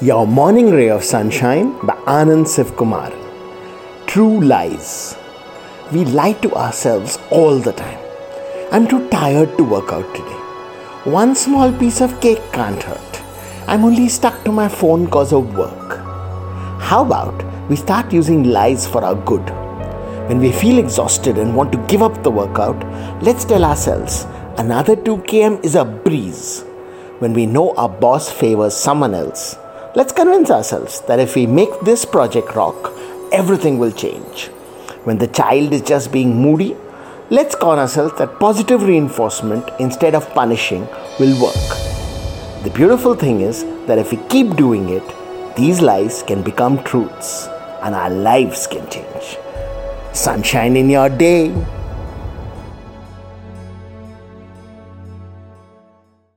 Your Morning Ray of Sunshine by Anand Sivkumar. True lies. We lie to ourselves all the time. I'm too tired to work out today. One small piece of cake can't hurt. I'm only stuck to my phone because of work. How about we start using lies for our good? When we feel exhausted and want to give up the workout, let's tell ourselves another 2 km is a breeze. When we know our boss favors someone else, let's convince ourselves that if we make this project rock, everything will change. When the child is just being moody, let's con ourselves that positive reinforcement instead of punishing will work. The beautiful thing is that if we keep doing it, these lies can become truths and our lives can change. Sunshine in your day.